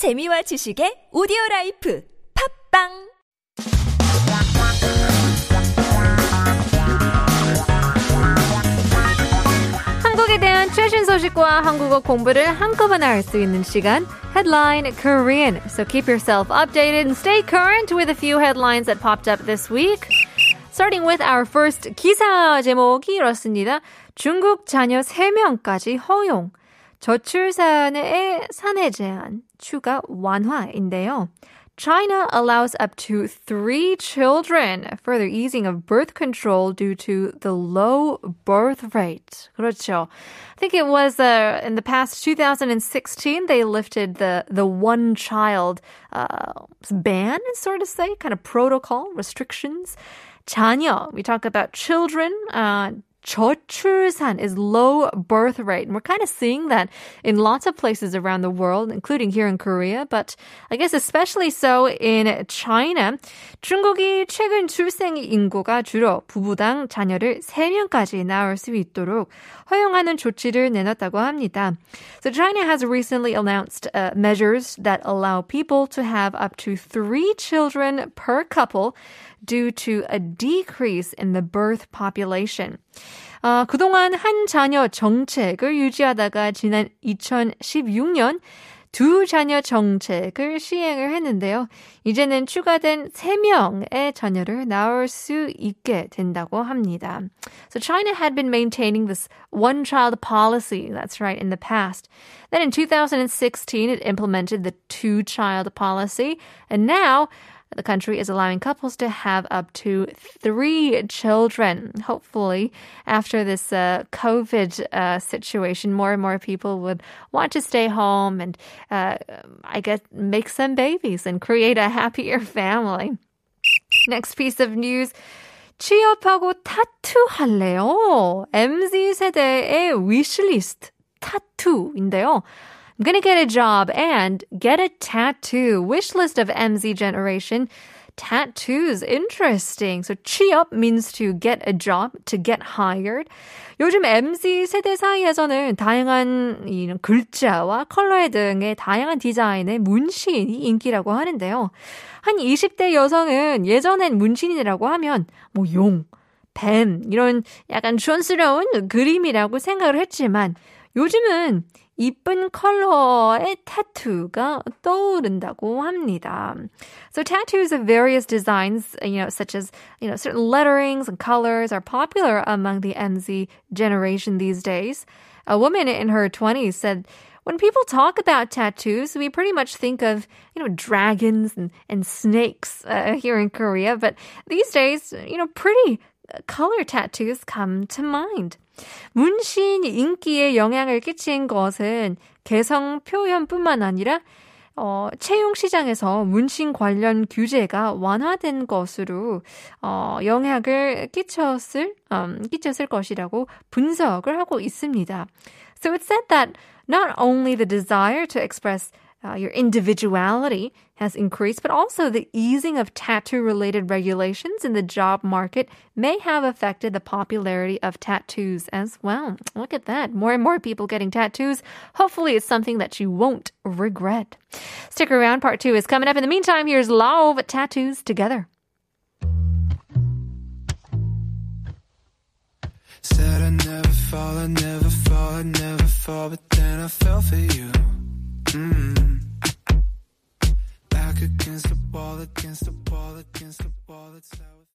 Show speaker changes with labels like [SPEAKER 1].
[SPEAKER 1] 재미와 지식의 오디오 라이프 팝빵
[SPEAKER 2] 한국에 대한 최신 소식과 한국어 공부를 한꺼번에 알수 있는 시간 Headline Korean. So keep yourself updated and stay current with a few headlines that popped up this week. Starting with our first 기사 제목이 이렇습니다. 중국 자녀 3명까지 허용. 저출산의 산아 제한 추가 완화인데요. China allows up to three children, further easing of birth control due to the low birth rate. 그렇죠. I think it was uh, in the past 2016 they lifted the the one child uh, ban, sort of say, kind of protocol restrictions. 자녀, we talk about children. Uh, 저출산 is low birth rate. And we're kind of seeing that in lots of places around the world, including here in Korea, but I guess especially so in China. 중국이 최근 출생 인구가 줄어 부부당 자녀를 3명까지 낳을 수 있도록 허용하는 조치를 내놨다고 합니다. So China has recently announced uh, measures that allow people to have up to three children per couple due to a decrease in the birth population. 어, 그동안 한 자녀 정책을 유지하다가 지난 2016년 두 자녀 정책을 시행을 했는데요. 이제는 추가된 3명의 자녀를 낳을 수 있게 된다고 합니다. So China had been maintaining this one child policy, that's right, in the past. Then in 2016 it implemented the two child policy and now the country is allowing couples to have up to three children. Hopefully, after this uh, COVID uh, situation, more and more people would want to stay home and, uh, I guess, make some babies and create a happier family. Next piece of news. 취업하고 타투 할래요. MZ 세대의 위시리스트 타투인데요. I'm gonna get a job and get a tattoo. Wish list of MZ generation. Tattoos, interesting. So 취업 means to get a job, to get hired. 요즘 MZ 세대 사이에서는 다양한 이 글자와 컬러 등의 다양한 디자인의 문신이 인기라고 하는데요. 한 20대 여성은 예전엔 문신이라고 하면 뭐 용, 뱀 이런 약간 촌스러운 그림이라고 생각을 했지만 요즘은 이쁜 컬러의 타투가 떠오른다고 합니다. So tattoos of various designs, you know, such as, you know, certain letterings and colors are popular among the MZ generation these days. A woman in her 20s said, when people talk about tattoos, we pretty much think of, you know, dragons and, and snakes uh, here in Korea. But these days, you know, pretty uh, color tattoos come to mind. 문신 인기에 영향을 끼친 것은 개성 표현뿐만 아니라 어, 채용 시장에서 문신 관련 규제가 완화된 것으로 어, 영향을 끼쳤을 um, 끼쳤을 것이라고 분석을 하고 있습니다. So it said that not only the desire to express uh, your individuality has increased, but also the easing of tattoo related regulations in the job market may have affected the popularity of tattoos as well. Look at that. More and more people getting tattoos. Hopefully, it's something that you won't regret. Stick around. Part two is coming up. In the meantime, here's Love Tattoos Together.
[SPEAKER 3] Said I'd never fall, I'd never fall, I'd never fall, but then I fell for you. Mm. Against the wall, against the wall. It's how